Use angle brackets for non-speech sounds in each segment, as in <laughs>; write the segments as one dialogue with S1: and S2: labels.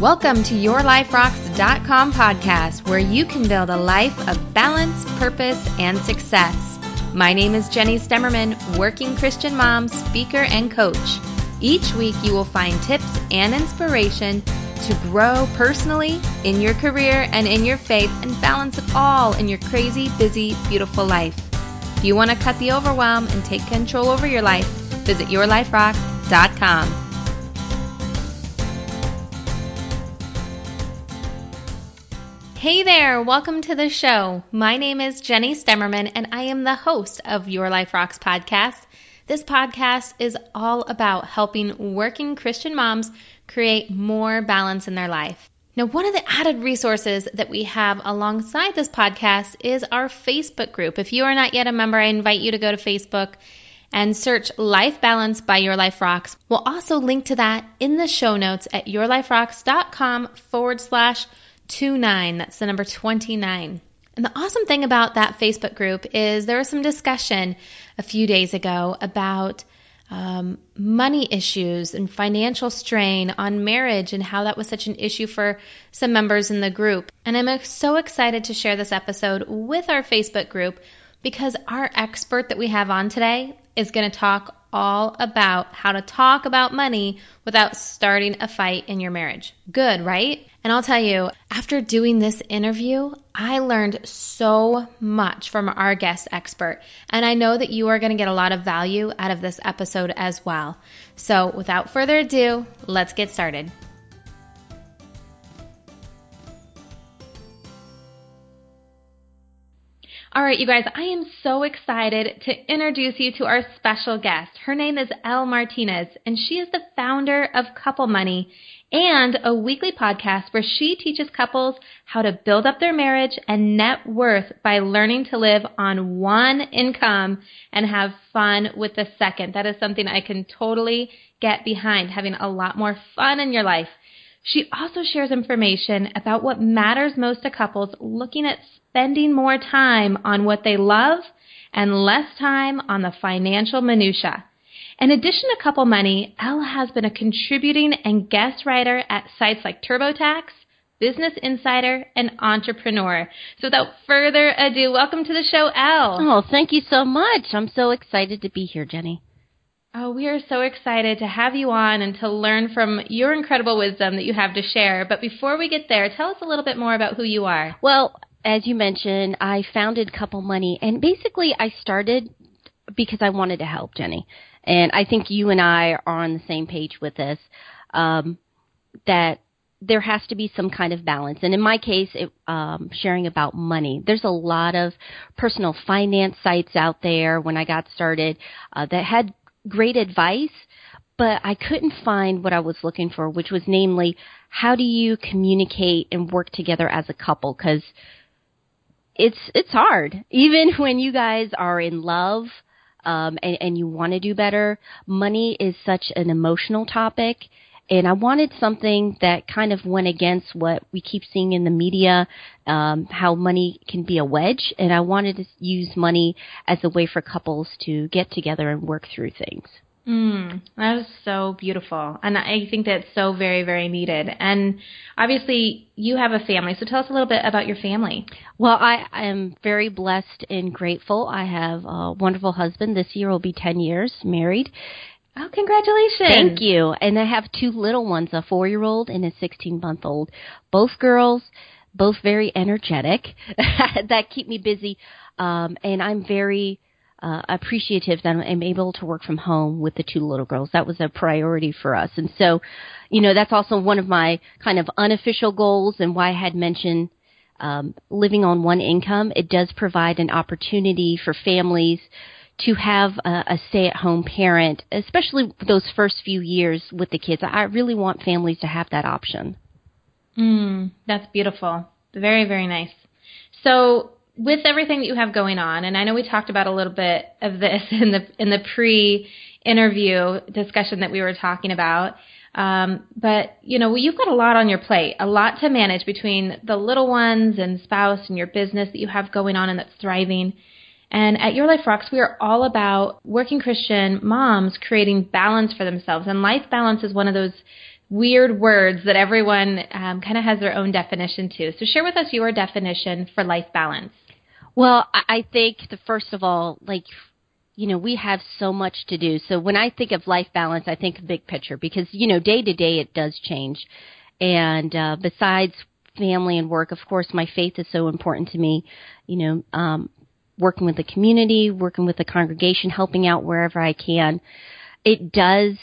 S1: Welcome to YourLifeRocks.com podcast, where you can build a life of balance, purpose, and success. My name is Jenny Stemmerman, working Christian mom, speaker, and coach. Each week, you will find tips and inspiration to grow personally, in your career, and in your faith, and balance it all in your crazy, busy, beautiful life. If you want to cut the overwhelm and take control over your life, visit YourLifeRocks.com. Hey there, welcome to the show. My name is Jenny Stemmerman, and I am the host of Your Life Rocks podcast. This podcast is all about helping working Christian moms create more balance in their life. Now, one of the added resources that we have alongside this podcast is our Facebook group. If you are not yet a member, I invite you to go to Facebook and search Life Balance by Your Life Rocks. We'll also link to that in the show notes at yourliferocks.com forward slash 29. That's the number 29. And the awesome thing about that Facebook group is there was some discussion a few days ago about um, money issues and financial strain on marriage and how that was such an issue for some members in the group. And I'm so excited to share this episode with our Facebook group because our expert that we have on today is going to talk all about how to talk about money without starting a fight in your marriage. Good, right? And I'll tell you, after doing this interview, I learned so much from our guest expert. And I know that you are going to get a lot of value out of this episode as well. So without further ado, let's get started. All right, you guys, I am so excited to introduce you to our special guest. Her name is Elle Martinez, and she is the founder of Couple Money and a weekly podcast where she teaches couples how to build up their marriage and net worth by learning to live on one income and have fun with the second. That is something I can totally get behind, having a lot more fun in your life. She also shares information about what matters most to couples looking at spending more time on what they love and less time on the financial minutia. In addition to Couple Money, Elle has been a contributing and guest writer at sites like TurboTax, Business Insider, and Entrepreneur. So without further ado, welcome to the show, Elle.
S2: Oh, thank you so much. I'm so excited to be here, Jenny.
S1: Oh, we are so excited to have you on and to learn from your incredible wisdom that you have to share. But before we get there, tell us a little bit more about who you are.
S2: Well, as you mentioned, I founded Couple Money, and basically I started because I wanted to help Jenny. And I think you and I are on the same page with this. Um, that there has to be some kind of balance. And in my case, it, um, sharing about money. There's a lot of personal finance sites out there when I got started uh, that had great advice, but I couldn't find what I was looking for, which was namely, how do you communicate and work together as a couple? Because it's it's hard. Even <laughs> when you guys are in love um, and, and you want to do better, money is such an emotional topic. And I wanted something that kind of went against what we keep seeing in the media, um, how money can be a wedge. And I wanted to use money as a way for couples to get together and work through things.
S1: Mm, that was so beautiful. And I think that's so very, very needed. And obviously, you have a family. So tell us a little bit about your family.
S2: Well, I am very blessed and grateful. I have a wonderful husband. This year will be 10 years married.
S1: Oh, congratulations.
S2: Thank you. And I have two little ones, a four year old and a 16 month old. Both girls, both very energetic <laughs> that keep me busy. Um, and I'm very uh, appreciative that I'm able to work from home with the two little girls. That was a priority for us. And so, you know, that's also one of my kind of unofficial goals and why I had mentioned um, living on one income. It does provide an opportunity for families to have a, a stay-at-home parent, especially those first few years with the kids. I really want families to have that option.
S1: Mm, that's beautiful. Very, very nice. So with everything that you have going on, and I know we talked about a little bit of this <laughs> in the in the pre-interview discussion that we were talking about. Um, but you know, you've got a lot on your plate, a lot to manage between the little ones and spouse and your business that you have going on and that's thriving. And at Your Life Rocks, we are all about working Christian moms creating balance for themselves. And life balance is one of those weird words that everyone um, kind of has their own definition to. So share with us your definition for life balance.
S2: Well, I think the first of all, like you know, we have so much to do. So when I think of life balance, I think big picture because, you know, day to day it does change. And uh, besides family and work, of course, my faith is so important to me. You know, um, working with the community, working with the congregation, helping out wherever I can. It does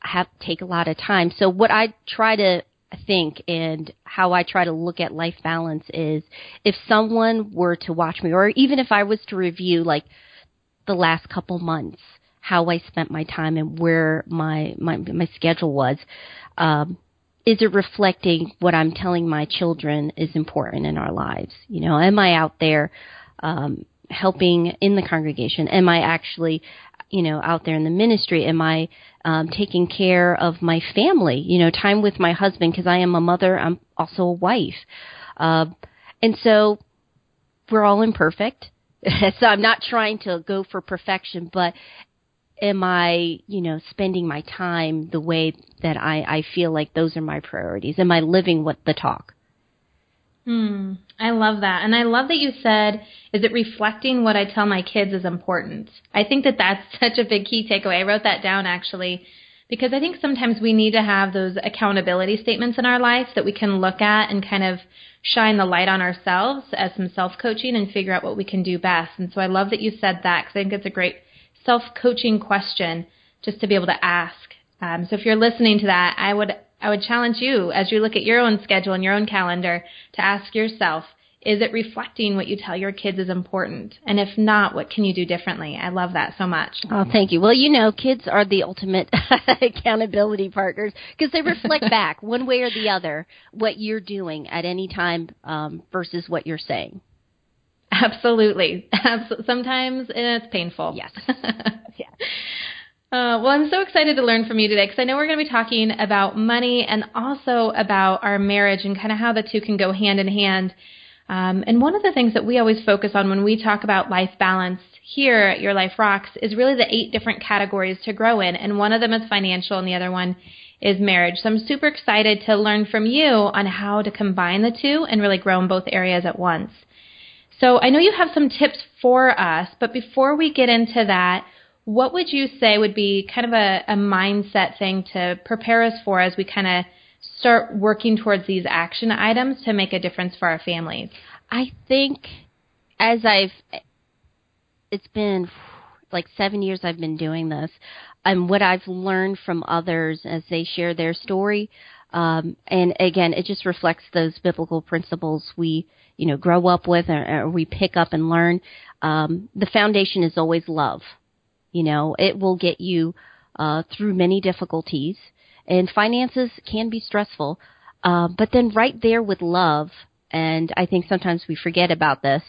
S2: have take a lot of time. So what I try to think and how I try to look at life balance is if someone were to watch me or even if I was to review like the last couple months, how I spent my time and where my my my schedule was. Um, is it reflecting what I'm telling my children is important in our lives? You know, am I out there um, helping in the congregation? Am I actually, you know, out there in the ministry? Am I um, taking care of my family? You know, time with my husband because I am a mother. I'm also a wife, uh, and so we're all imperfect. <laughs> so I'm not trying to go for perfection, but am I, you know, spending my time the way that I, I feel like those are my priorities? Am I living what the talk?
S1: Hmm. I love that. And I love that you said, is it reflecting what I tell my kids is important? I think that that's <laughs> such a big key takeaway. I wrote that down actually because I think sometimes we need to have those accountability statements in our life that we can look at and kind of shine the light on ourselves as some self coaching and figure out what we can do best. And so I love that you said that because I think it's a great self coaching question just to be able to ask. Um, so if you're listening to that, I would I would challenge you as you look at your own schedule and your own calendar to ask yourself, is it reflecting what you tell your kids is important? And if not, what can you do differently? I love that so much.
S2: Oh, thank you. Well, you know, kids are the ultimate <laughs> accountability partners because they reflect <laughs> back one way or the other what you're doing at any time um, versus what you're saying.
S1: Absolutely. <laughs> Sometimes it's painful.
S2: Yes.
S1: yeah. Uh, well, I'm so excited to learn from you today because I know we're going to be talking about money and also about our marriage and kind of how the two can go hand in hand. Um, and one of the things that we always focus on when we talk about life balance here at Your Life Rocks is really the eight different categories to grow in. And one of them is financial, and the other one is marriage. So I'm super excited to learn from you on how to combine the two and really grow in both areas at once. So I know you have some tips for us, but before we get into that, what would you say would be kind of a, a mindset thing to prepare us for as we kind of start working towards these action items to make a difference for our families?
S2: I think as I've, it's been like seven years I've been doing this, and what I've learned from others as they share their story, um, and again, it just reflects those biblical principles we, you know, grow up with or, or we pick up and learn. Um, the foundation is always love. You know, it will get you uh, through many difficulties and finances can be stressful. Uh, but then right there with love, and I think sometimes we forget about this,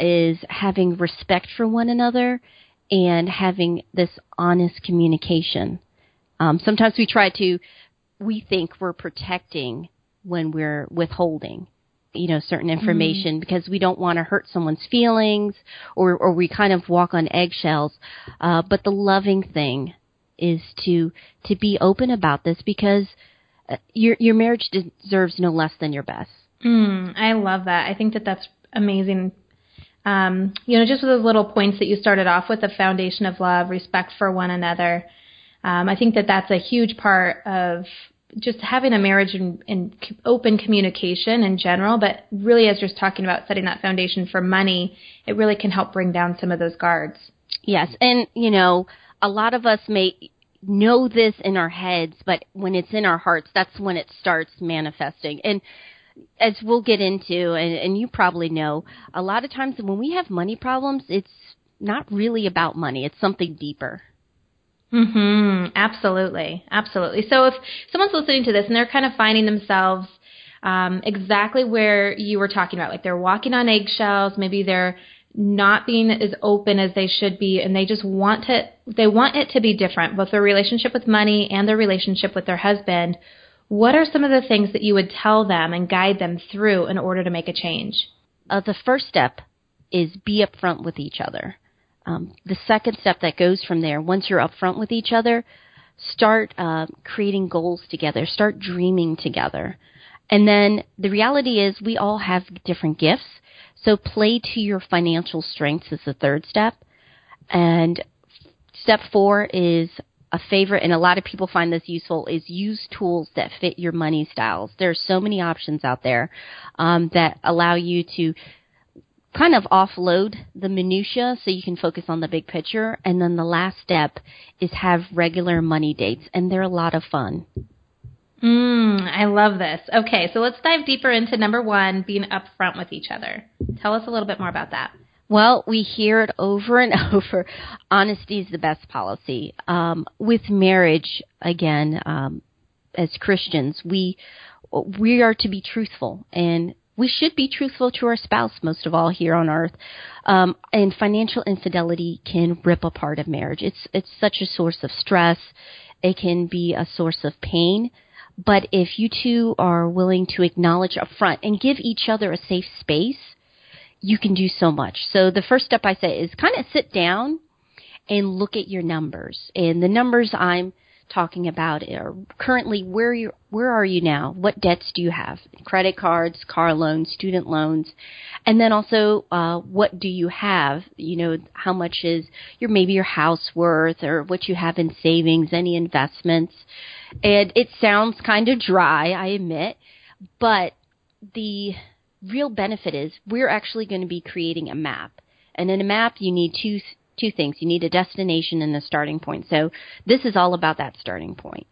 S2: is having respect for one another and having this honest communication. Um, sometimes we try to, we think we're protecting when we're withholding, you know, certain mm-hmm. information mm-hmm. because we don't want to hurt someone's feelings or, or we kind of walk on eggshells. Uh, but the loving thing is to to be open about this because uh, your your marriage deserves no less than your best.
S1: Mm, I love that. I think that that's amazing. Um, you know, just with those little points that you started off with, the foundation of love, respect for one another. Um, I think that that's a huge part of just having a marriage and, and open communication in general, but really as you're talking about setting that foundation for money, it really can help bring down some of those guards.
S2: Yes, and you know, a lot of us may know this in our heads, but when it's in our hearts, that's when it starts manifesting. And as we'll get into, and, and you probably know, a lot of times when we have money problems, it's not really about money. It's something deeper.
S1: Mhm. Absolutely. Absolutely. So if someone's listening to this and they're kind of finding themselves um, exactly where you were talking about, like they're walking on eggshells, maybe they're not being as open as they should be and they just want to they want it to be different both their relationship with money and their relationship with their husband what are some of the things that you would tell them and guide them through in order to make a change
S2: uh, the first step is be upfront with each other um, the second step that goes from there once you're upfront with each other start uh, creating goals together, start dreaming together. And then the reality is we all have different gifts. So play to your financial strengths is the third step. And step four is a favorite, and a lot of people find this useful, is use tools that fit your money styles. There are so many options out there um, that allow you to kind of offload the minutia so you can focus on the big picture. And then the last step is have regular money dates, and they're a lot of fun.
S1: Mm, I love this. Okay, so let's dive deeper into number one, being upfront with each other. Tell us a little bit more about that.
S2: Well, we hear it over and <laughs> over. Honesty is the best policy. Um, with marriage, again, um, as Christians, we we are to be truthful, and we should be truthful to our spouse most of all here on earth. Um, and financial infidelity can rip apart a marriage. It's it's such a source of stress. It can be a source of pain. But if you two are willing to acknowledge upfront and give each other a safe space you can do so much. So the first step I say is kind of sit down and look at your numbers. And the numbers I'm talking about are currently where you where are you now? What debts do you have? Credit cards, car loans, student loans, and then also uh, what do you have? You know, how much is your maybe your house worth, or what you have in savings, any investments. And it sounds kind of dry, I admit, but the real benefit is we're actually going to be creating a map. And in a map, you need two two things. You need a destination and a starting point. So this is all about that starting point.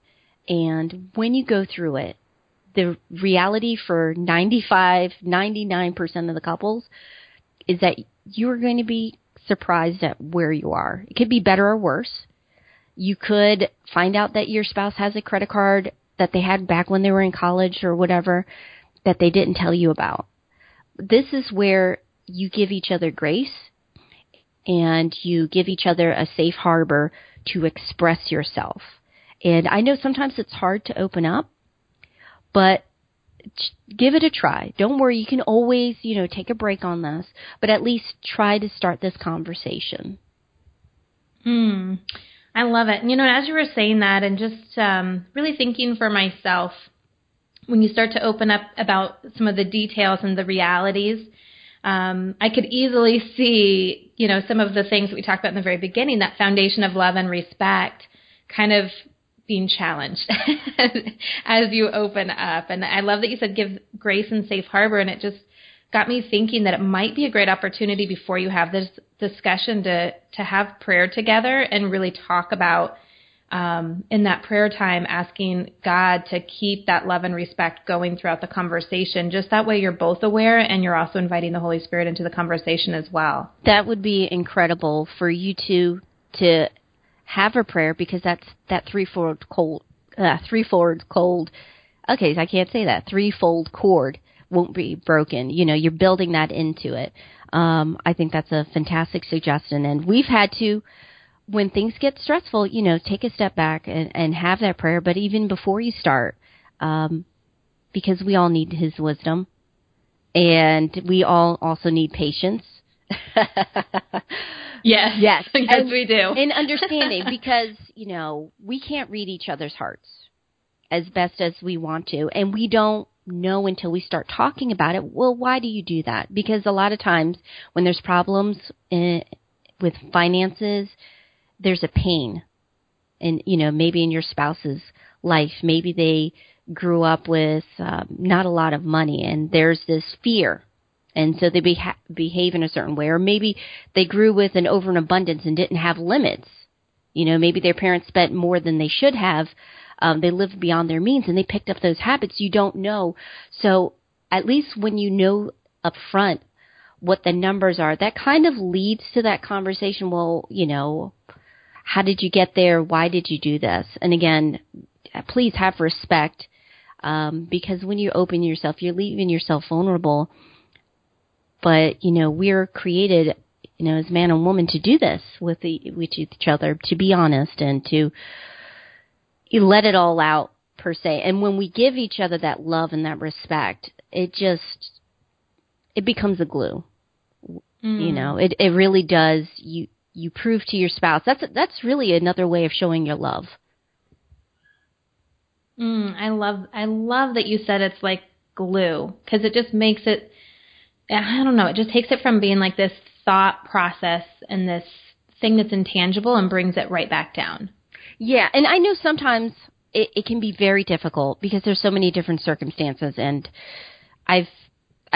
S2: And when you go through it, the reality for 95, 99% of the couples is that you're going to be surprised at where you are. It could be better or worse. You could find out that your spouse has a credit card that they had back when they were in college or whatever that they didn't tell you about this is where you give each other grace and you give each other a safe harbor to express yourself. And I know sometimes it's hard to open up, but give it a try. Don't worry, you can always, you know, take a break on this, but at least try to start this conversation.
S1: Hmm. I love it. And, you know, as you were saying that and just um, really thinking for myself, when you start to open up about some of the details and the realities, um, I could easily see, you know, some of the things that we talked about in the very beginning, that foundation of love and respect kind of being challenged <laughs> as you open up. And I love that you said give grace and safe harbor. And it just got me thinking that it might be a great opportunity before you have this discussion to, to have prayer together and really talk about um, in that prayer time, asking God to keep that love and respect going throughout the conversation. Just that way, you're both aware and you're also inviting the Holy Spirit into the conversation as well.
S2: That would be incredible for you two to have a prayer because that's that threefold cold, uh, threefold cold. Okay, I can't say that threefold cord won't be broken. You know, you're building that into it. Um, I think that's a fantastic suggestion, and we've had to when things get stressful, you know, take a step back and, and have that prayer. But even before you start, um, because we all need His wisdom, and we all also need patience. <laughs>
S1: yes,
S2: yes, <laughs>
S1: yes, we do.
S2: and understanding because you know we can't read each other's hearts as best as we want to, and we don't know until we start talking about it. Well, why do you do that? Because a lot of times when there's problems in, with finances, there's a pain. And you know maybe in your spouse's life maybe they grew up with um, not a lot of money and there's this fear. And so they beha- behave in a certain way. Or maybe they grew with an over and abundance and didn't have limits. You know maybe their parents spent more than they should have. Um, they lived beyond their means and they picked up those habits. You don't know. So at least when you know up front what the numbers are that kind of leads to that conversation. Well you know how did you get there? Why did you do this? And again, please have respect um, because when you open yourself, you're leaving yourself vulnerable. But you know, we're created, you know, as man and woman to do this with, the, with each other, to be honest and to let it all out per se. And when we give each other that love and that respect, it just it becomes a glue. Mm. You know, it it really does. You you prove to your spouse. That's that's really another way of showing your love.
S1: Mm, I love I love that you said it's like glue because it just makes it I don't know, it just takes it from being like this thought process and this thing that's intangible and brings it right back down.
S2: Yeah, and I know sometimes it, it can be very difficult because there's so many different circumstances and I've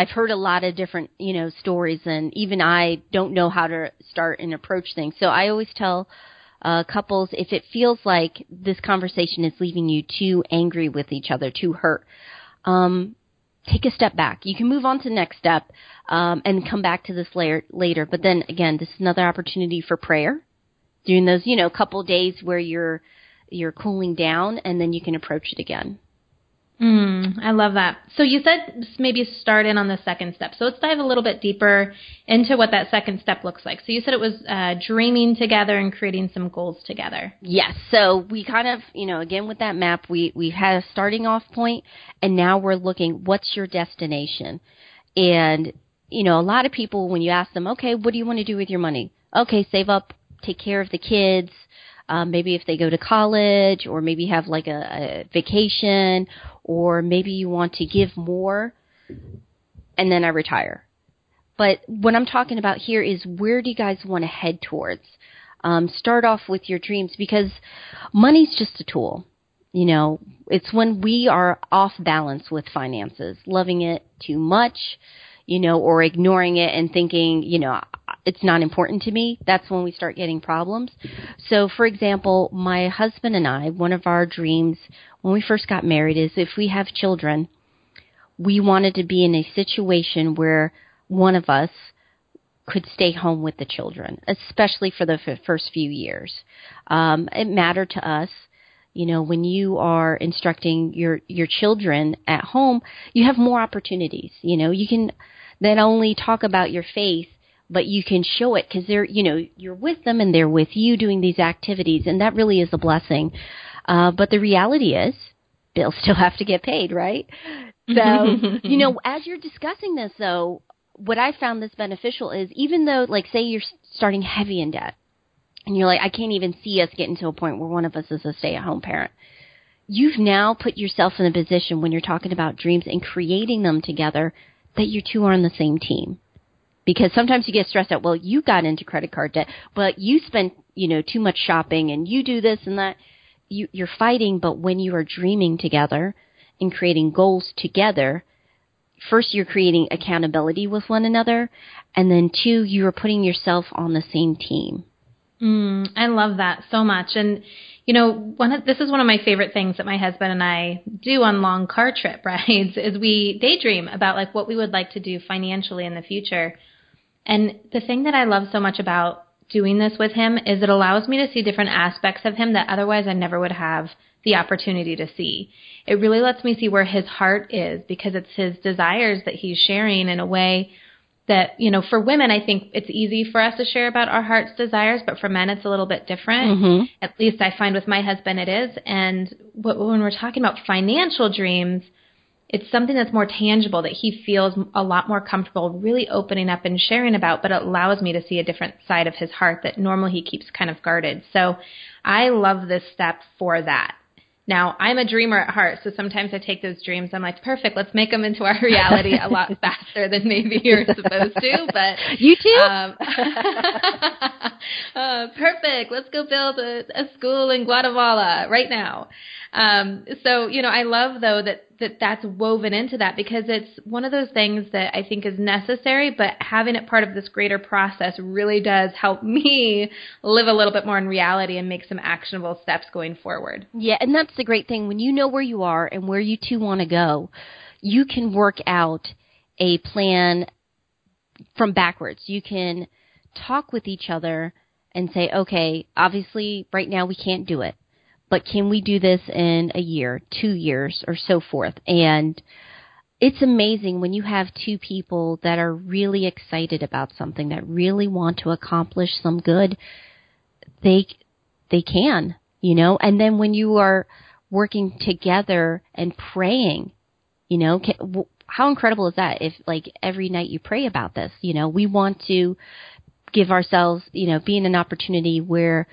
S2: I've heard a lot of different, you know, stories and even I don't know how to start and approach things. So I always tell uh, couples if it feels like this conversation is leaving you too angry with each other, too hurt, um, take a step back. You can move on to the next step um, and come back to this later, later. But then again, this is another opportunity for prayer. During those, you know, couple days where you're you're cooling down, and then you can approach it again.
S1: Mm, I love that. So you said maybe start in on the second step. So let's dive a little bit deeper into what that second step looks like. So you said it was uh, dreaming together and creating some goals together.
S2: Yes. So we kind of, you know, again with that map, we we had a starting off point, and now we're looking what's your destination, and you know, a lot of people when you ask them, okay, what do you want to do with your money? Okay, save up, take care of the kids, um, maybe if they go to college or maybe have like a, a vacation or maybe you want to give more and then I retire. But what I'm talking about here is where do you guys want to head towards? Um, start off with your dreams because money's just a tool. You know, it's when we are off balance with finances, loving it too much, you know, or ignoring it and thinking, you know, it's not important to me, that's when we start getting problems. So, for example, my husband and I, one of our dreams when we first got married is if we have children, we wanted to be in a situation where one of us could stay home with the children, especially for the f- first few years. Um, it mattered to us. You know, when you are instructing your your children at home, you have more opportunities. You know, you can not only talk about your faith, but you can show it because they're, you know, you're with them and they're with you doing these activities, and that really is a blessing. Uh, but the reality is, bills still have to get paid, right? So, you know, <laughs> as you're discussing this, though, what I found this beneficial is even though, like, say you're starting heavy in debt, and you're like, I can't even see us getting to a point where one of us is a stay-at-home parent. You've now put yourself in a position when you're talking about dreams and creating them together that you two are on the same team because sometimes you get stressed out. Well, you got into credit card debt, but you spent, you know, too much shopping and you do this and that. You, you're fighting, but when you are dreaming together and creating goals together, first you're creating accountability with one another, and then two, you are putting yourself on the same team.
S1: Mm, I love that so much. And you know, one of, this is one of my favorite things that my husband and I do on long car trip <laughs> rides is we daydream about like what we would like to do financially in the future. And the thing that I love so much about doing this with him is it allows me to see different aspects of him that otherwise I never would have the opportunity to see. It really lets me see where his heart is because it's his desires that he's sharing in a way that, you know, for women, I think it's easy for us to share about our heart's desires, but for men, it's a little bit different.
S2: Mm-hmm.
S1: At least I find with my husband it is. And when we're talking about financial dreams, it's something that's more tangible that he feels a lot more comfortable really opening up and sharing about, but it allows me to see a different side of his heart that normally he keeps kind of guarded. So I love this step for that. Now, I'm a dreamer at heart, so sometimes I take those dreams. I'm like, perfect, let's make them into our <laughs> reality a lot faster than maybe you're supposed to. But <laughs>
S2: you too.
S1: Um, <laughs> uh, perfect. Let's go build a, a school in Guatemala right now. Um, so, you know, I love though that, that that's woven into that because it's one of those things that I think is necessary, but having it part of this greater process really does help <laughs> me live a little bit more in reality and make some actionable steps going forward.
S2: Yeah, and that's the great thing. When you know where you are and where you two want to go, you can work out a plan from backwards. You can talk with each other and say, okay, obviously right now we can't do it but can we do this in a year, two years, or so forth? And it's amazing when you have two people that are really excited about something, that really want to accomplish some good, they, they can, you know, and then when you are working together and praying, you know, can, how incredible is that if like every night you pray about this, you know, we want to give ourselves, you know, be in an opportunity where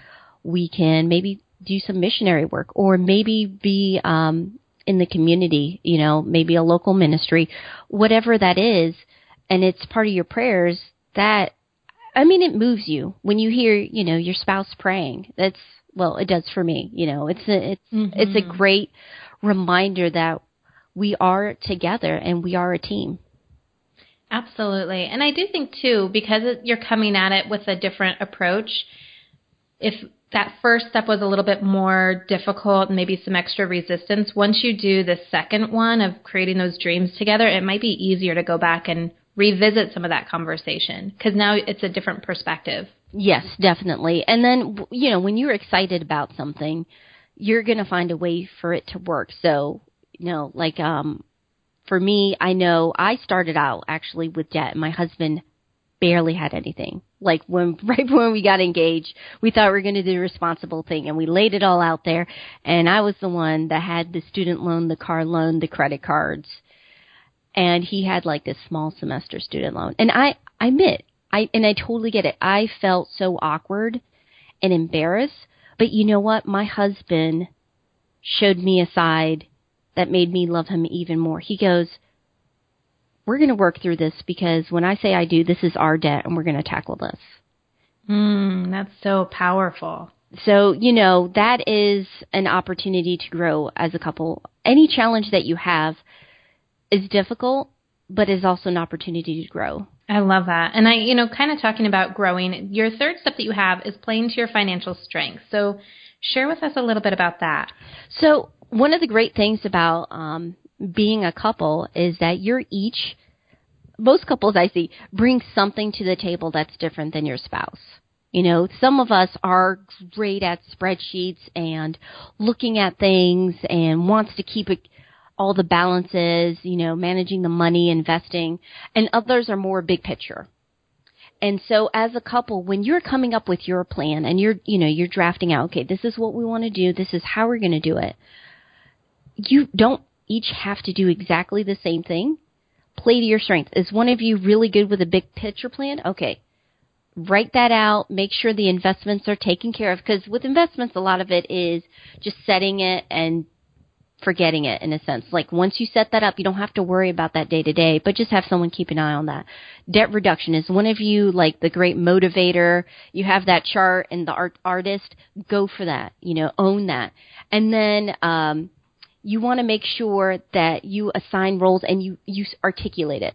S2: we can maybe do some missionary work or maybe be um, in the community, you know, maybe a local ministry, whatever that is, and it's part of your prayers, that I mean it moves you when you hear, you know, your spouse praying. That's well, it does for me, you know. It's a it's mm-hmm. it's a great reminder that we are together and we are a team.
S1: Absolutely. And I do think too because you're coming at it with a different approach, if that first step was a little bit more difficult, maybe some extra resistance. Once you do the second one of creating those dreams together, it might be easier to go back and revisit some of that conversation because now it's a different perspective.
S2: Yes, definitely. And then, you know, when you're excited about something, you're going to find a way for it to work. So, you know, like, um, for me, I know I started out actually with debt. And my husband barely had anything. Like when <laughs> right when we got engaged, we thought we were going to do the responsible thing, and we laid it all out there. And I was the one that had the student loan, the car loan, the credit cards, and he had like this small semester student loan. And I, I admit, I and I totally get it. I felt so awkward and embarrassed. But you know what? My husband showed me a side that made me love him even more. He goes, we're going to work through this because when I say I do, this is our debt and we're going to tackle this.
S1: Mm, that's so powerful.
S2: So, you know, that is an opportunity to grow as a couple. Any challenge that you have is difficult, but is also an opportunity to grow.
S1: I love that. And I, you know, kind of talking about growing, your third step that you have is playing to your financial strengths. So, share with us a little bit about that.
S2: So, one of the great things about um, being a couple is that you're each most couples I see bring something to the table that's different than your spouse. You know, some of us are great at spreadsheets and looking at things and wants to keep it, all the balances, you know, managing the money, investing, and others are more big picture. And so as a couple, when you're coming up with your plan and you're, you know, you're drafting out, okay, this is what we want to do, this is how we're going to do it. You don't each have to do exactly the same thing. Play to your strength. Is one of you really good with a big picture plan? Okay. Write that out. Make sure the investments are taken care of. Because with investments, a lot of it is just setting it and forgetting it in a sense. Like once you set that up, you don't have to worry about that day to day, but just have someone keep an eye on that. Debt reduction is one of you like the great motivator. You have that chart and the art artist, go for that. You know, own that. And then um you want to make sure that you assign roles and you, you articulate it.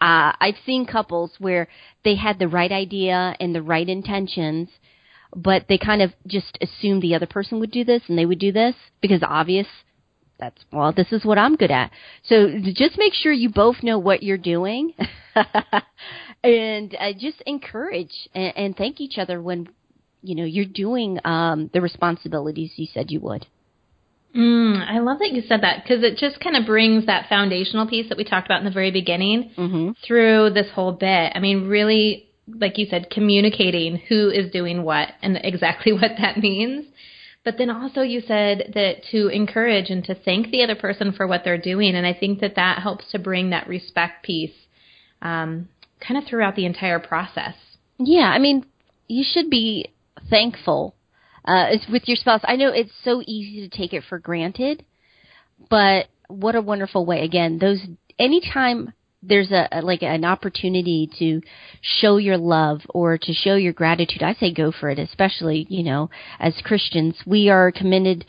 S2: Uh, I've seen couples where they had the right idea and the right intentions, but they kind of just assumed the other person would do this and they would do this because obvious that's well this is what I'm good at. So just make sure you both know what you're doing <laughs> and uh, just encourage and, and thank each other when you know you're doing um the responsibilities you said you would.
S1: Mm, I love that you said that because it just kind of brings that foundational piece that we talked about in the very beginning
S2: mm-hmm.
S1: through this whole bit. I mean, really, like you said, communicating who is doing what and exactly <laughs> what that means. But then also you said that to encourage and to thank the other person for what they're doing. And I think that that helps to bring that respect piece um, kind of throughout the entire process.
S2: Yeah. I mean, you should be thankful uh, with your spouse. I know it's so easy to take it for granted, but what a wonderful way. Again, those anytime there's a, a like an opportunity to show your love or to show your gratitude, I say go for it. Especially you know as Christians, we are commended,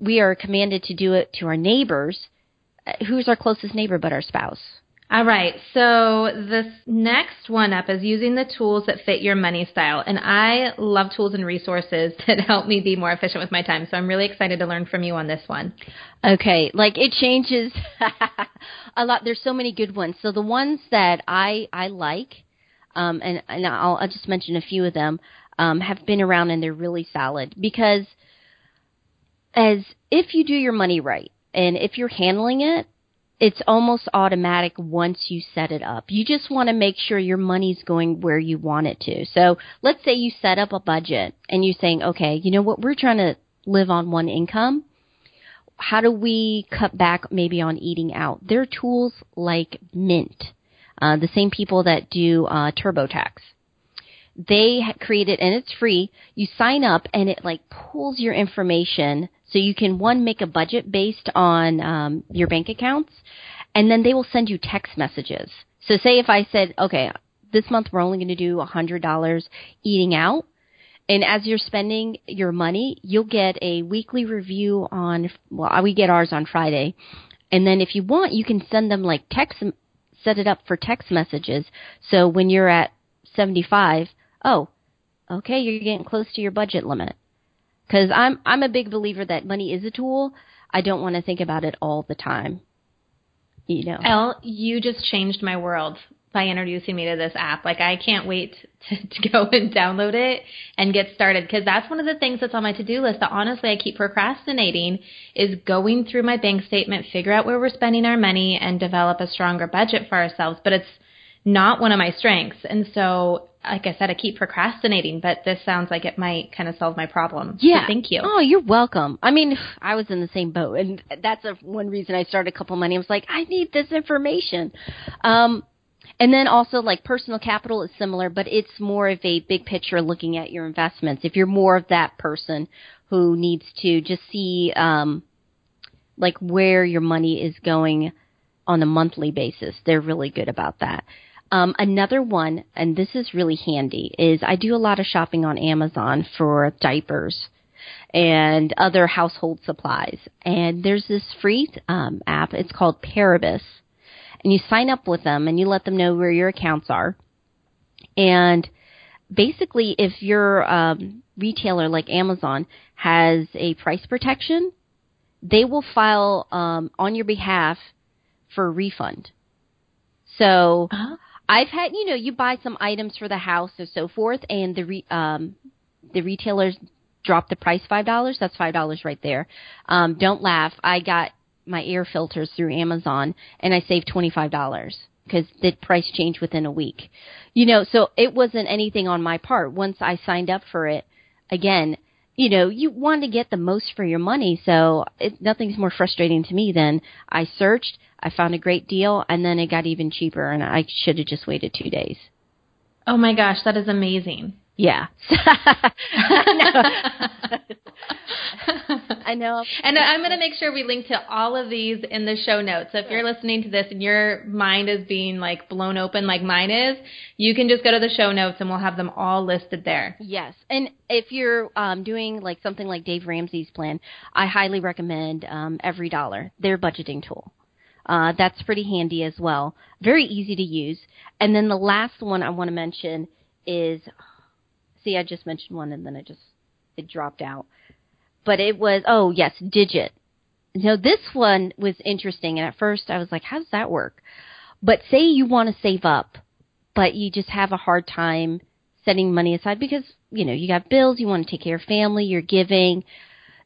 S2: we are commanded to do it to our neighbors. Uh, who's our closest neighbor but our spouse?
S1: All right. So this next one up is using the tools that fit your money style. And I love tools and resources <laughs> that help me be more efficient with my time. So I'm really excited to learn from you on this one.
S2: Okay. Like it changes <laughs> a lot. There's so many good ones. So the ones that I, I like, um, and, and I'll, I'll just mention a few of them, um, have been around and they're really solid because as if you do your money right and if you're handling it, it's almost automatic once you set it up. You just want to make sure your money's going where you want it to. So let's say you set up a budget and you're saying, okay, you know what, we're trying to live on one income. How do we cut back maybe on eating out? There are tools like Mint, uh, the same people that do uh, TurboTax. They created, and it's free. You sign up, and it like pulls your information so you can one make a budget based on um, your bank accounts, and then they will send you text messages. So say if I said, okay, this month we're only going to do a hundred dollars eating out. And as you're spending your money, you'll get a weekly review on, well, we get ours on Friday. And then if you want, you can send them like text, set it up for text messages. So when you're at 75, oh, okay, you're getting close to your budget limit. Cause I'm, I'm a big believer that money is a tool. I don't want to think about it all the time. You know.
S1: Elle, you just changed my world by introducing me to this app. Like I can't wait to, <laughs> to go and download it and get started because that's one of the things that's on my to-do list that honestly I keep procrastinating is going through my bank statement, figure out where we're spending our money and develop a stronger budget for ourselves, but it's not one of my strengths. And so like I said, I keep procrastinating, but this sounds like it might kind of solve my problem.
S2: Yeah.
S1: So thank you.
S2: Oh, you're welcome. I mean, I was in the same boat, and that's a, one reason I started a couple money. I was like, I need this information. Um, and then also like personal capital is similar, but it's more of a big picture looking at your investments. If you're more of that person who needs to just see, um, like where your money is going on a monthly basis, they're really good about that. Um, another one, and this is really handy, is I do a lot of shopping on Amazon for diapers and other household supplies. And there's this free um, app. It's called Paribus and you sign up with them and you let them know where your accounts are. And basically, if your um, retailer like Amazon has a price protection, they will file um, on your behalf for a refund. So uh-huh. I've had, you know, you buy some items for the house and so forth, and the re, um, the retailers drop the price five dollars. That's five dollars right there. Um, don't laugh. I got my air filters through Amazon and I saved $25 because the price changed within a week. You know, so it wasn't anything on my part. Once I signed up for it, again, you know, you want to get the most for your money. So it, nothing's more frustrating to me than I searched, I found a great deal, and then it got even cheaper, and I should have just waited two days.
S1: Oh my gosh, that is amazing.
S2: Yeah. <laughs> <laughs> I know. <laughs>
S1: And I'm going to make sure we link to all of these in the show notes. So if you're listening to this and your mind is being like blown open like mine is, you can just go to the show notes and we'll have them all listed there.
S2: Yes. And if you're um, doing like something like Dave Ramsey's plan, I highly recommend um, Every Dollar, their budgeting tool. Uh, that's pretty handy as well. Very easy to use. And then the last one I want to mention is, see, I just mentioned one and then it just it dropped out but it was oh yes, Digit. Now this one was interesting, and at first I was like, how does that work? But say you want to save up, but you just have a hard time setting money aside because you know you got bills, you want to take care of family, you're giving.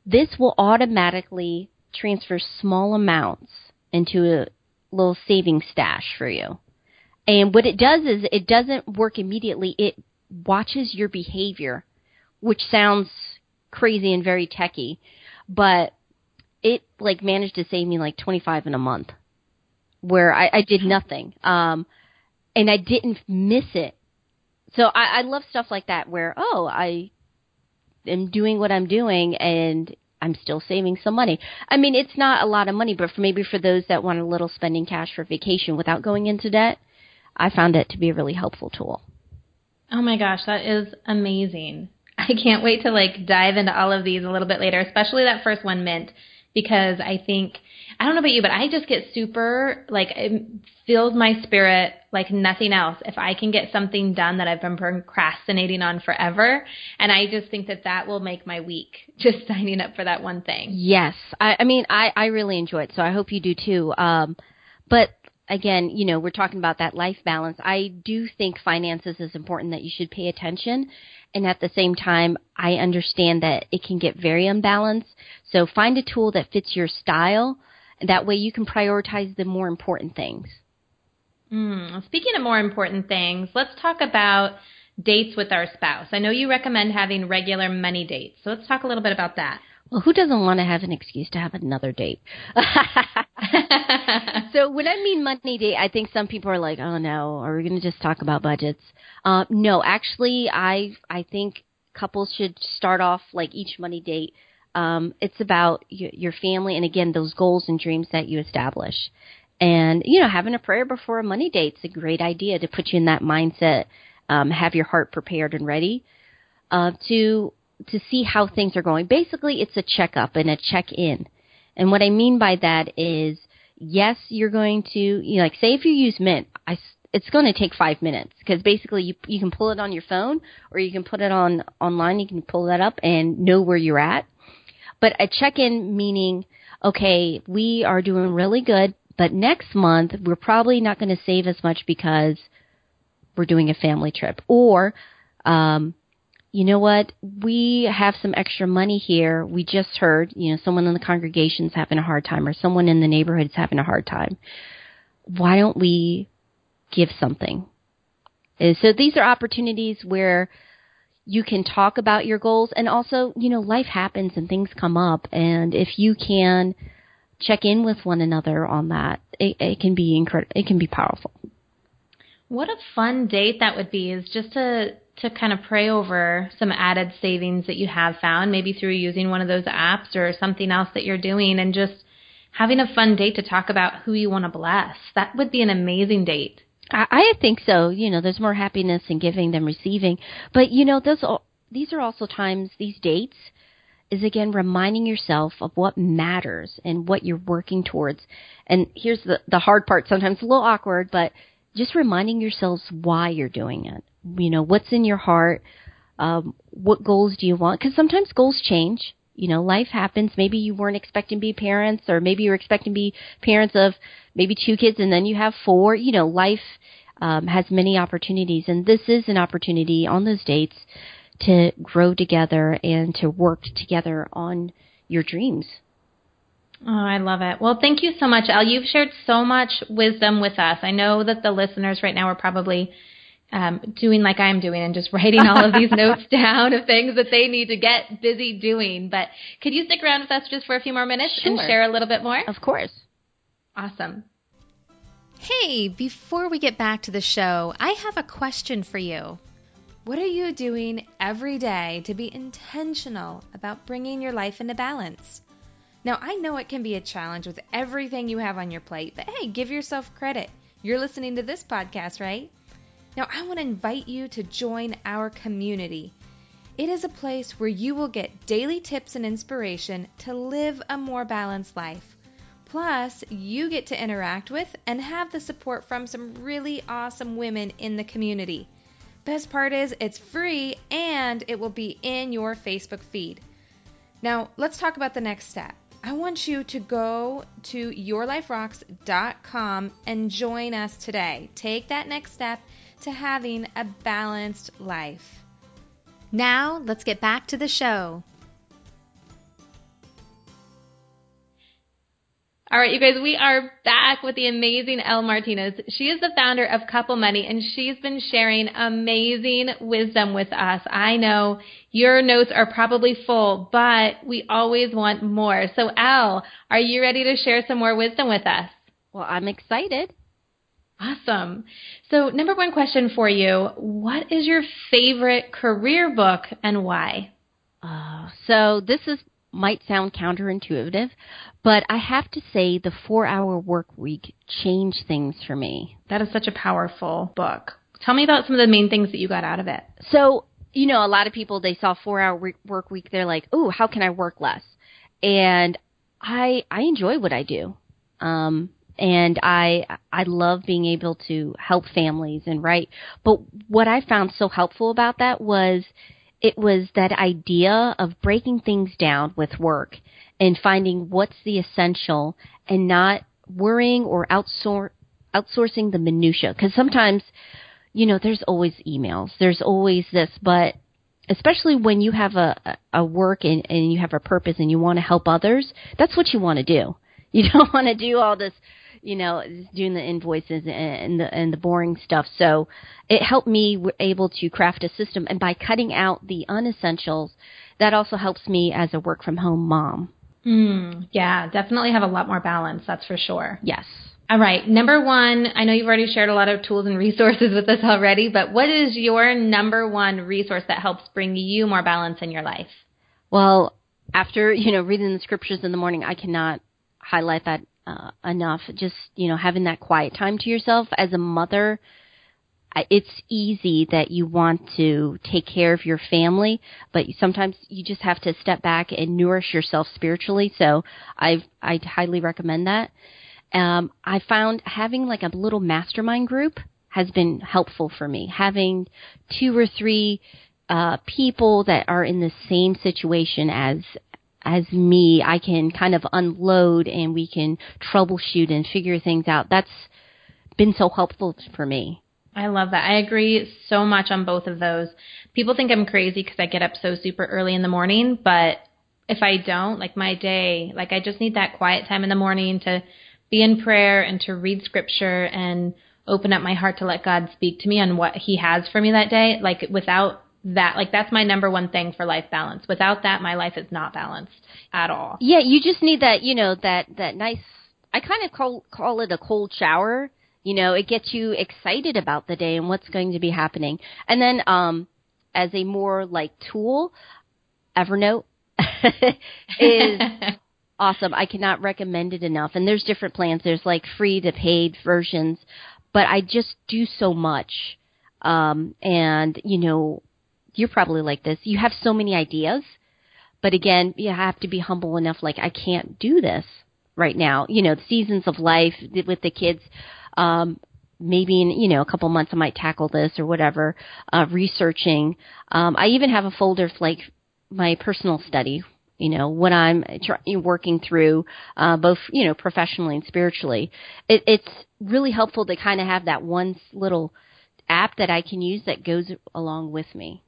S2: This will automatically transfer small amounts into a little saving stash for you. And what it does is it doesn't work immediately. It watches your behavior, which sounds crazy and very techy, but it like managed to save me like 25 in a month where I, I did nothing. Um, and I didn't miss it. So I, I love stuff like that where, oh, I am doing what I'm doing and I'm still saving some money. I mean, it's not a lot of money, but for maybe for those that want a little spending cash for vacation without going into debt, I found it to be a really helpful tool.
S1: Oh my gosh, that is amazing. <laughs> I can't wait to like dive into all of these a little bit later, especially that first one, Mint, because I think I don't know about you, but I just get super like it fills my spirit like nothing else if I can get something done that I've been procrastinating on forever, and I just think that that will make my week <laughs> just signing up for that one thing.
S2: Yes, I, I mean I I really enjoy it, so I hope you do too. Um, but again, you know, we're talking about that life balance. I do think finances is important that you should pay attention. And at the same time, I understand that it can get very unbalanced. So find a tool that fits your style. That way you can prioritize the more important things.
S1: Mm, speaking of more important things, let's talk about dates with our spouse. I know you recommend having regular money dates. So let's talk a little bit about that.
S2: Well, who doesn't want to have an excuse to have another date? <laughs> so when I mean money date, I think some people are like, "Oh no, are we going to just talk about budgets?" Uh, no, actually, I I think couples should start off like each money date. Um, it's about y- your family and again those goals and dreams that you establish. And you know, having a prayer before a money date's a great idea to put you in that mindset. Um, have your heart prepared and ready uh, to to see how things are going. Basically, it's a checkup and a check in. And what I mean by that is, yes, you're going to, you know, like say if you use Mint, I, it's going to take five minutes because basically you you can pull it on your phone or you can put it on online. You can pull that up and know where you're at. But a check in meaning, okay, we are doing really good, but next month we're probably not going to save as much because we're doing a family trip or um, you know what, we have some extra money here. We just heard, you know, someone in the congregation's having a hard time or someone in the neighborhood's having a hard time. Why don't we give something? And so these are opportunities where you can talk about your goals and also, you know, life happens and things come up. And if you can check in with one another on that, it, it can be incredible. It can be powerful.
S1: What a fun date that would be is just to to kind of pray over some added savings that you have found, maybe through using one of those apps or something else that you're doing, and just having a fun date to talk about who you want to bless. That would be an amazing date.
S2: I, think so. You know, there's more happiness in giving than receiving. But you know, those these are also times these dates is again reminding yourself of what matters and what you're working towards. And here's the the hard part. Sometimes a little awkward, but just reminding yourselves why you're doing it you know, what's in your heart? Um, what goals do you want? Because sometimes goals change. You know, life happens. Maybe you weren't expecting to be parents, or maybe you were expecting to be parents of maybe two kids and then you have four. You know, life um, has many opportunities, and this is an opportunity on those dates to grow together and to work together on your dreams.
S1: Oh, I love it. Well, thank you so much, Elle. You've shared so much wisdom with us. I know that the listeners right now are probably um, doing like I'm doing and just <laughs> writing all of these notes <laughs> down of things that they need to get busy doing. But could you stick around with us just for a few more minutes
S2: sure.
S1: and share a little bit more?
S2: Of course.
S1: Awesome. Hey, before we get back to the show, I have a question for you. What are you doing every day to be intentional about bringing your life into balance? Now, I know it can be a challenge with everything you have on your plate, but hey, give yourself credit. You're listening to this podcast, right? Now, I want to invite you to join our community. It is a place where you will get daily tips and inspiration to live a more balanced life. Plus, you get to interact with and have the support from some really awesome women in the community. Best part is, it's free and it will be in your Facebook feed. Now, let's talk about the next step. I want you to go to yourliferocks.com and join us today. Take that next step to having a balanced life. Now, let's get back to the show. All right, you guys, we are back with the amazing Elle Martinez. She is the founder of Couple Money, and she's been sharing amazing wisdom with us. I know your notes are probably full, but we always want more. So, Elle, are you ready to share some more wisdom with us?
S2: Well, I'm excited.
S1: Awesome. So, number one question for you What is your favorite career book and why?
S2: Uh, so, this is might sound counterintuitive, but I have to say the four hour work week changed things for me.
S1: That is such a powerful book. Tell me about some of the main things that you got out of it.
S2: So, you know, a lot of people, they saw four hour work week. They're like, oh, how can I work less? And I, I enjoy what I do. Um, and I I love being able to help families and write. But what I found so helpful about that was it was that idea of breaking things down with work and finding what's the essential and not worrying or outsour- outsourcing the minutia because sometimes you know there's always emails there's always this but especially when you have a a work and, and you have a purpose and you want to help others that's what you want to do <laughs> you don't want to do all this you know, doing the invoices and the and the boring stuff. So it helped me able to craft a system, and by cutting out the unessentials, that also helps me as a work from home mom.
S1: Mm, yeah, definitely have a lot more balance, that's for sure.
S2: Yes.
S1: All right. Number one, I know you've already shared a lot of tools and <laughs> resources with us already, but what is your number one resource that helps bring you more balance in your life?
S2: Well, after, you know, reading the scriptures in the morning, I cannot highlight that uh, enough. Just, you know, having that quiet time to yourself as a mother, it's easy that you want to take care of your family, but sometimes you just have to step back and nourish yourself spiritually. So I I highly recommend that. Um, I found having like a little mastermind group has been helpful for me. Having two or three uh, people that are in the same situation as as me, I can kind of unload and we can troubleshoot and figure things out. That's been so helpful for me.
S1: I love that. I agree so much on both of those. People think I'm crazy because I get up so super early in the morning, but if I don't, like my day, like I just need that quiet time in the morning to be in prayer and to read scripture and open up my heart to let God speak to me on what he has for me that day. Like without that, like that's my number one thing for life balance. Without that, my life is not balanced at all.
S2: Yeah, you just need that, you know, that, that nice, I kind of call, call it a cold shower. You know, it gets you excited about the day and what's going to be happening. And then, um, as a more like tool, Evernote <laughs> is <laughs> awesome. I cannot recommend it enough. And there's different plans. There's like free to paid versions, but I just do so much. Um, and you know, you're probably like this. You have so many ideas, but again, you have to be humble enough. Like I can't do this right now. You know, the seasons of life with the kids. Um, maybe in you know a couple months I might tackle this or whatever. Uh, researching. Um, I even have a folder for like my personal study you know, when I'm tr- working through uh, both, you know, professionally and spiritually. It, it's really helpful to kind of have that one little app that I can use that goes along with me.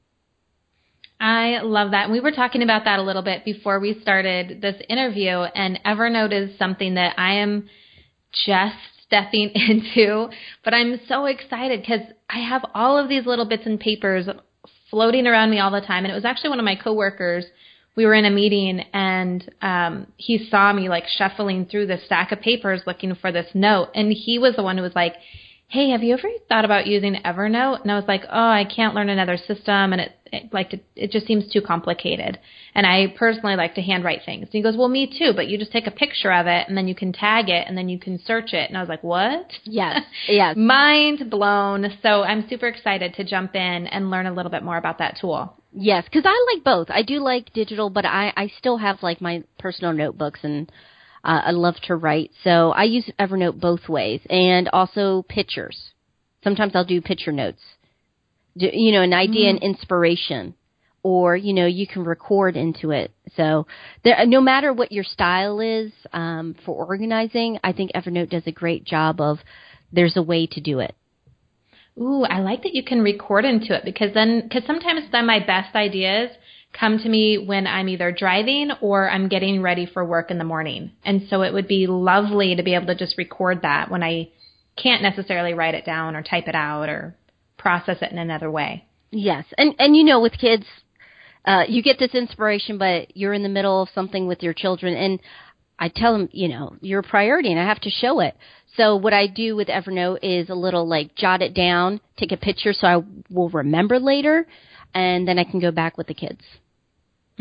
S1: I love that. And we were talking about that a little bit before we started this interview. And Evernote is something that I am just stepping <laughs> into, but I'm so excited because I have all of these little bits and papers floating around me all the time. And it was actually one of my coworkers we were in a meeting and um he saw me like shuffling through the stack of papers looking for this note and he was the one who was like hey have you ever thought about using evernote? And i was like oh i can't learn another system. And it, it like to, it just seems too complicated. And i personally like to handwrite things. And he goes well me too but you just take a picture of it and then you can tag it and then you can search it. And i was like what?
S2: Yes. <laughs> Yes.
S1: Mind blown. So i'm super excited to jump in and learn a little bit more about that tool.
S2: Yes, because I like both. I do like digital, but I I still have like my personal notebooks and uh, I love to write. So I use Evernote both ways, and also pictures. Sometimes I'll do picture notes. Do, you know, an idea mm-hmm. and inspiration, or you know, you can record into it. So there, no matter what your style is um, for organizing, I think Evernote does a great job of. There's a way to do it.
S1: Ooh, I like that you can record into it because then, because sometimes then my best ideas come to me when I'm either driving or I'm getting ready for work in the morning. And so it would be lovely to be able to just record that when I can't necessarily write it down or type it out or process it in another way.
S2: Yes. And and you know with kids uh you get this inspiration but you're in the middle of something with your children and I tell them, you know, you're a priority and I have to show it. So what I do with Evernote is a little like jot it down, take a picture so I will remember later, and then I can go back with the kids.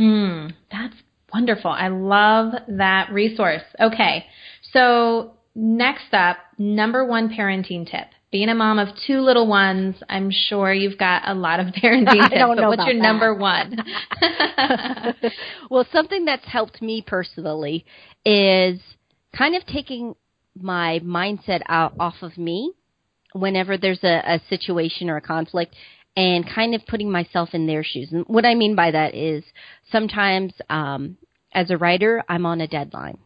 S1: Mm, that's wonderful. I love that resource. Okay. So next up, number one parenting tip. Being a mom of two little ones, I'm sure you've got a lot of <laughs> parenting tips.
S2: I don't know
S1: but what's your
S2: that.
S1: number one? <laughs>
S2: well, something that's helped me personally is kind of taking my mindset out off of me whenever there's a, a situation or a conflict and kind of putting myself in their shoes. And what I mean by that is sometimes um, as a writer, I'm on a deadline.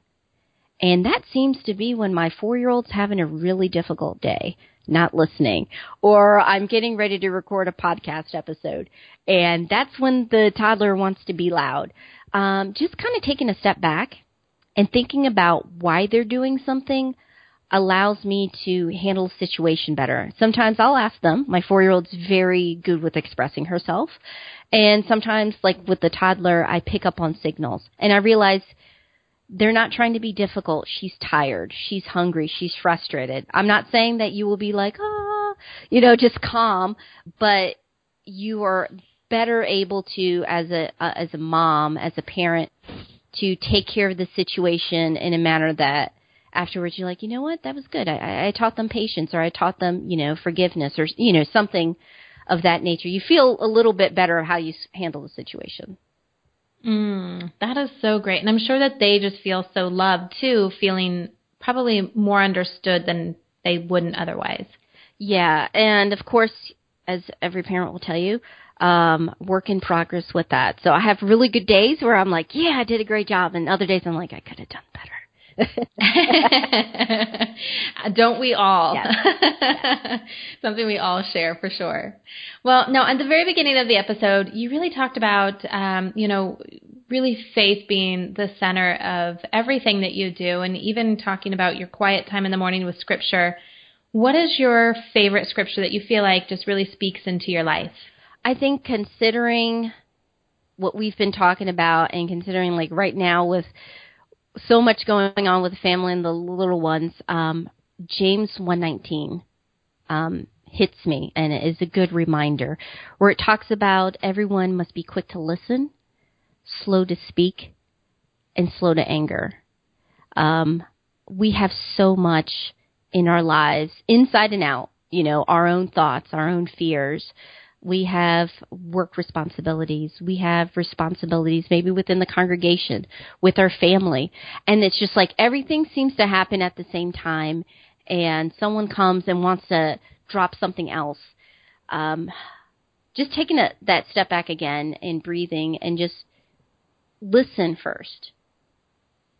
S2: And that seems to be when my four year old's having a really difficult day, not listening. Or I'm getting ready to record a podcast episode. And that's when the toddler wants to be loud. Um, just kind of taking a step back and thinking about why they're doing something allows me to handle the situation better. Sometimes I'll ask them. My four year old's very good with expressing herself. And sometimes, like with the toddler, I pick up on signals and I realize they're not trying to be difficult. She's tired. She's hungry. She's frustrated. I'm not saying that you will be like, ah, you know, just calm, but you are better able to, as a uh, as a mom, as a parent, to take care of the situation in a manner that afterwards you're like, you know what, that was good. I, I taught them patience, or I taught them, you know, forgiveness, or you know, something of that nature. You feel a little bit better of how you handle the situation.
S1: Mm, that is so great. And I'm sure that they just feel so loved too, feeling probably more understood than they wouldn't otherwise.
S2: Yeah. And of course, as every parent will tell you, um, work in progress with that. So I have really good days where I'm like, yeah, I did a great job. And other days I'm like, I could have done better. <laughs>
S1: Don't we all? Yes. <laughs> Something we all share for sure. Well, now at the very beginning of the episode, you really talked about, um, you know, really faith being the center of everything that you do, and even talking about your quiet time in the morning with scripture. What is your favorite scripture that you feel like just really speaks into your life?
S2: I think considering what we've been talking about and considering like right now with so much going on with the family and the little ones, um, James 119 um, hits me and it is a good reminder where it talks about everyone must be quick to listen, slow to speak, and slow to anger. Um, we have so much in our lives, inside and out, you know, our own thoughts, our own fears, we have work responsibilities. We have responsibilities maybe within the congregation, with our family. And it's just like everything seems to happen at the same time and someone comes and wants to drop something else. Um, just taking a, that step back again and breathing and just listen first.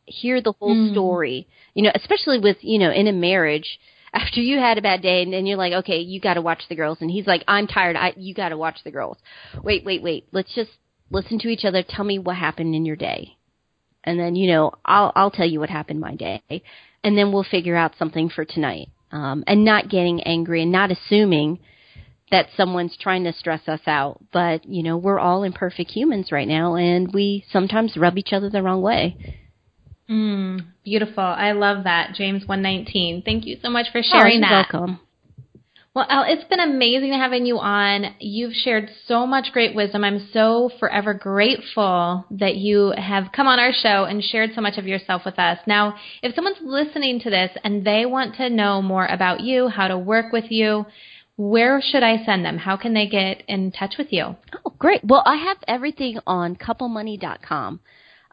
S2: Hear the whole mm. story. You know, especially with, you know, in a marriage, after you had a bad day and then you're like, okay, you got to watch the girls. And he's like, I'm tired. I, you got to watch the girls. Wait, wait, wait. Let's just listen to each other. Tell me what happened in your day. And then, you know, I'll, I'll tell you what happened my day. And then we'll figure out something for tonight. Um, and not getting angry and not assuming that someone's trying to stress us out. But, you know, we're all imperfect humans right now and we sometimes rub each other the wrong way.
S1: Mm, beautiful. I love that. James 119. Thank you so much for sharing
S2: oh,
S1: that.
S2: welcome.
S1: Well, Elle, it's been amazing having you on. You've shared so much great wisdom. I'm so forever grateful that you have come on our show and shared so much of yourself with us. Now, if someone's listening to this and they want to know more about you, how to work with you, where should I send them? How can they get in touch with you?
S2: Oh, great. Well, I have everything on couplemoney.com.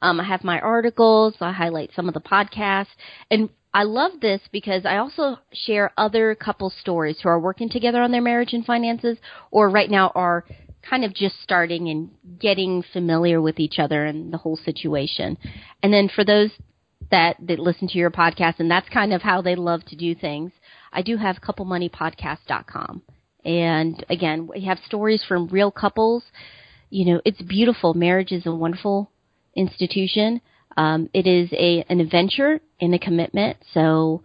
S2: Um, I have my articles. I highlight some of the podcasts. And I love this because I also share other couple stories who are working together on their marriage and finances or right now are kind of just starting and getting familiar with each other and the whole situation. And then for those that, that listen to your podcast and that's kind of how they love to do things, I do have couplemoneypodcast.com. And again, we have stories from real couples. You know, it's beautiful. Marriage is a wonderful institution. Um, it is a an adventure and a commitment. So,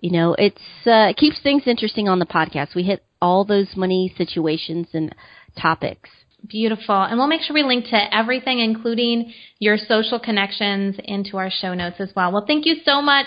S2: you know, it's uh, it keeps things interesting on the podcast. We hit all those money situations and topics.
S1: Beautiful. And we'll make sure we link to everything, including your social connections, into our show notes as well. Well, thank you so much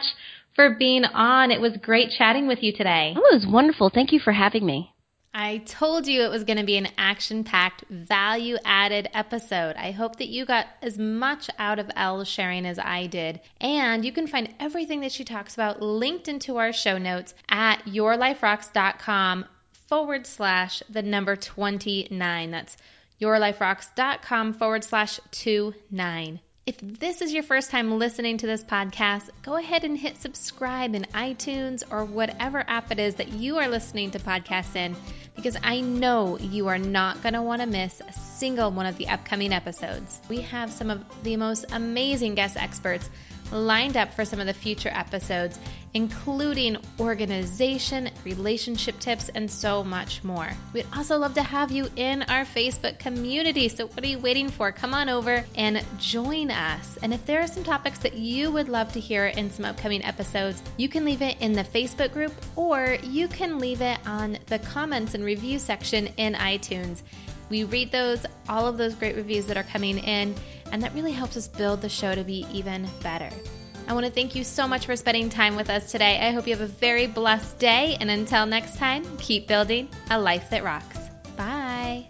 S1: for being on. It was great chatting with you today.
S2: Oh, it was wonderful. Thank you for having me.
S1: I told you it was going to be an action packed, value added episode. I hope that you got as much out of Elle's sharing as I did. And you can find everything that she talks about linked into our show notes at yourliferocks.com forward slash the number 29. That's yourliferocks.com forward slash 29. If this is your first time listening to this podcast, go ahead and hit subscribe in iTunes or whatever app it is that you are listening to podcasts in, because I know you are not going to want to miss a single one of the upcoming episodes. We have some of the most amazing guest experts lined up for some of the future episodes, including organization, relationship tips, and so much more. We'd also love to have you in our Facebook community. So, what are you waiting for? Come on over and join us. And if there are some topics that you would love to hear in some upcoming episodes, you can leave it in the Facebook group or you can leave it on the comments and review section in iTunes. We read those, all of those great reviews that are coming in, and that really helps us build the show to be even better. I want to thank you so much for spending time with us today. I hope you have a very blessed day. And until next time, keep building a life that rocks. Bye.